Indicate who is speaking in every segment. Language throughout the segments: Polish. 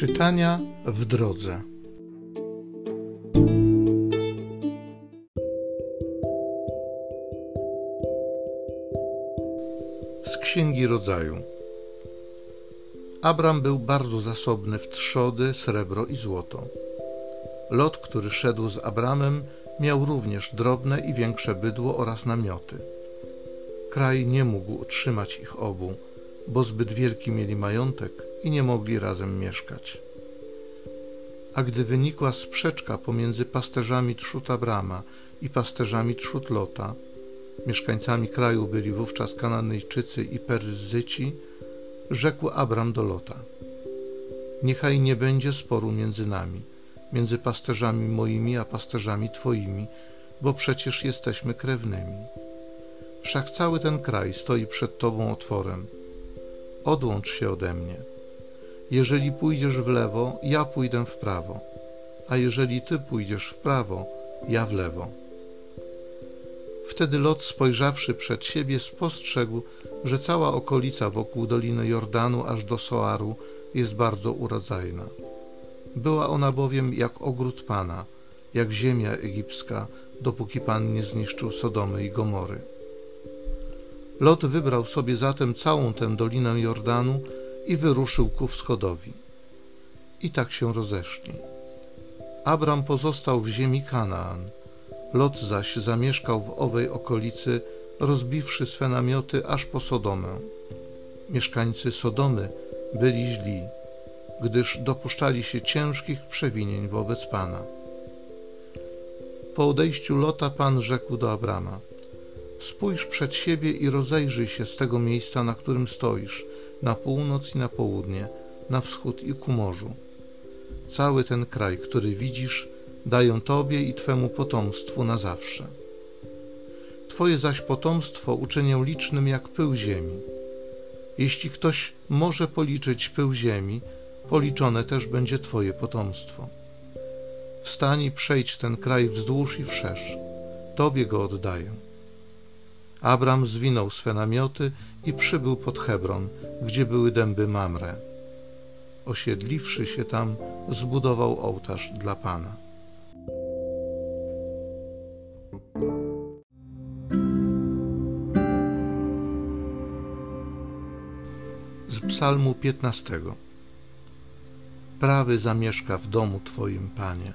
Speaker 1: Czytania w drodze. Z Księgi Rodzaju. Abram był bardzo zasobny w trzody, srebro i złoto. Lot, który szedł z Abramem, miał również drobne i większe bydło oraz namioty. Kraj nie mógł utrzymać ich obu, bo zbyt wielki mieli majątek i nie mogli razem mieszkać. A gdy wynikła sprzeczka pomiędzy pasterzami trzut Abrama i pasterzami trzut Lota, mieszkańcami kraju byli wówczas Kananejczycy i Perzyci, rzekł Abram do Lota: Niechaj nie będzie sporu między nami, między pasterzami moimi a pasterzami twoimi, bo przecież jesteśmy krewnymi. Wszak cały ten kraj stoi przed tobą otworem. Odłącz się ode mnie. Jeżeli pójdziesz w lewo, ja pójdę w prawo, a jeżeli ty pójdziesz w prawo, ja w lewo. Wtedy Lot, spojrzawszy przed siebie, spostrzegł, że cała okolica wokół Doliny Jordanu aż do Soaru jest bardzo urodzajna. Była ona bowiem jak ogród Pana, jak ziemia egipska, dopóki Pan nie zniszczył Sodomy i Gomory. Lot wybrał sobie zatem całą tę dolinę Jordanu i wyruszył ku wschodowi. I tak się rozeszli. Abram pozostał w ziemi Kanaan, Lot zaś zamieszkał w owej okolicy, rozbiwszy swe namioty aż po Sodomę. Mieszkańcy Sodomy byli źli, gdyż dopuszczali się ciężkich przewinień wobec Pana. Po odejściu Lota Pan rzekł do Abrama: Spójrz przed siebie i rozejrzyj się z tego miejsca, na którym stoisz, na północ i na południe, na wschód i ku morzu. Cały ten kraj, który widzisz, dają Tobie i Twemu potomstwu na zawsze. Twoje zaś potomstwo uczynię licznym jak pył ziemi. Jeśli ktoś może policzyć pył ziemi, policzone też będzie Twoje potomstwo. Wstań i przejdź ten kraj wzdłuż i wszerz. Tobie go oddaję. Abram zwinął swe namioty i przybył pod Hebron, gdzie były dęby Mamre. Osiedliwszy się tam, zbudował ołtarz dla Pana. Z Psalmu 15. Prawy zamieszka w domu Twoim, Panie.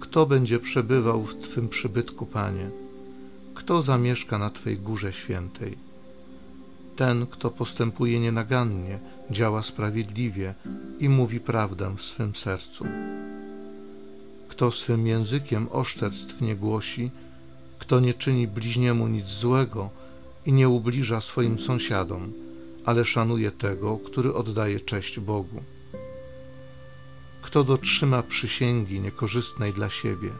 Speaker 1: Kto będzie przebywał w Twym przybytku, Panie? Kto zamieszka na Twej górze świętej? Ten, kto postępuje nienagannie, działa sprawiedliwie i mówi prawdę w swym sercu. Kto swym językiem oszczerstw nie głosi, kto nie czyni bliźniemu nic złego i nie ubliża swoim sąsiadom, ale szanuje tego, który oddaje cześć Bogu. Kto dotrzyma przysięgi niekorzystnej dla siebie,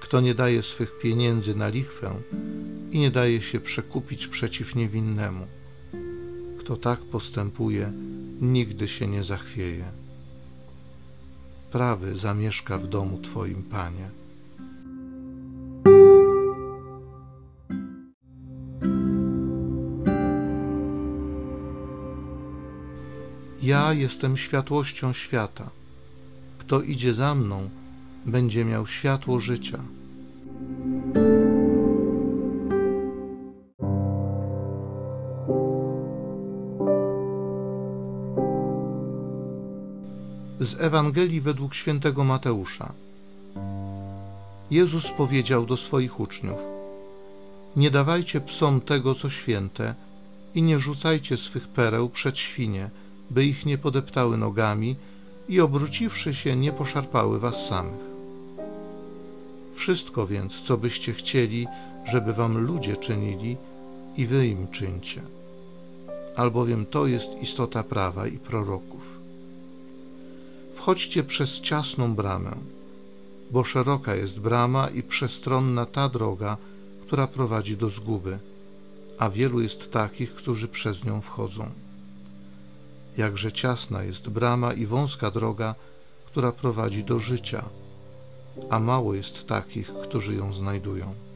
Speaker 1: kto nie daje swych pieniędzy na lichwę i nie daje się przekupić przeciw niewinnemu. Kto tak postępuje, nigdy się nie zachwieje. Prawy zamieszka w domu Twoim, Panie. Ja jestem światłością świata. Kto idzie za mną, będzie miał światło życia. Z Ewangelii według świętego Mateusza. Jezus powiedział do swoich uczniów: Nie dawajcie psom tego, co święte, i nie rzucajcie swych pereł przed świnie, by ich nie podeptały nogami i obróciwszy się, nie poszarpały was samych. Wszystko więc, co byście chcieli, żeby wam ludzie czynili, i wy im czyńcie. Albowiem to jest istota prawa i proroków. Wchodźcie przez ciasną bramę, bo szeroka jest brama i przestronna ta droga, która prowadzi do zguby, a wielu jest takich, którzy przez nią wchodzą. Jakże ciasna jest brama i wąska droga, która prowadzi do życia, a mało jest takich, którzy ją znajdują.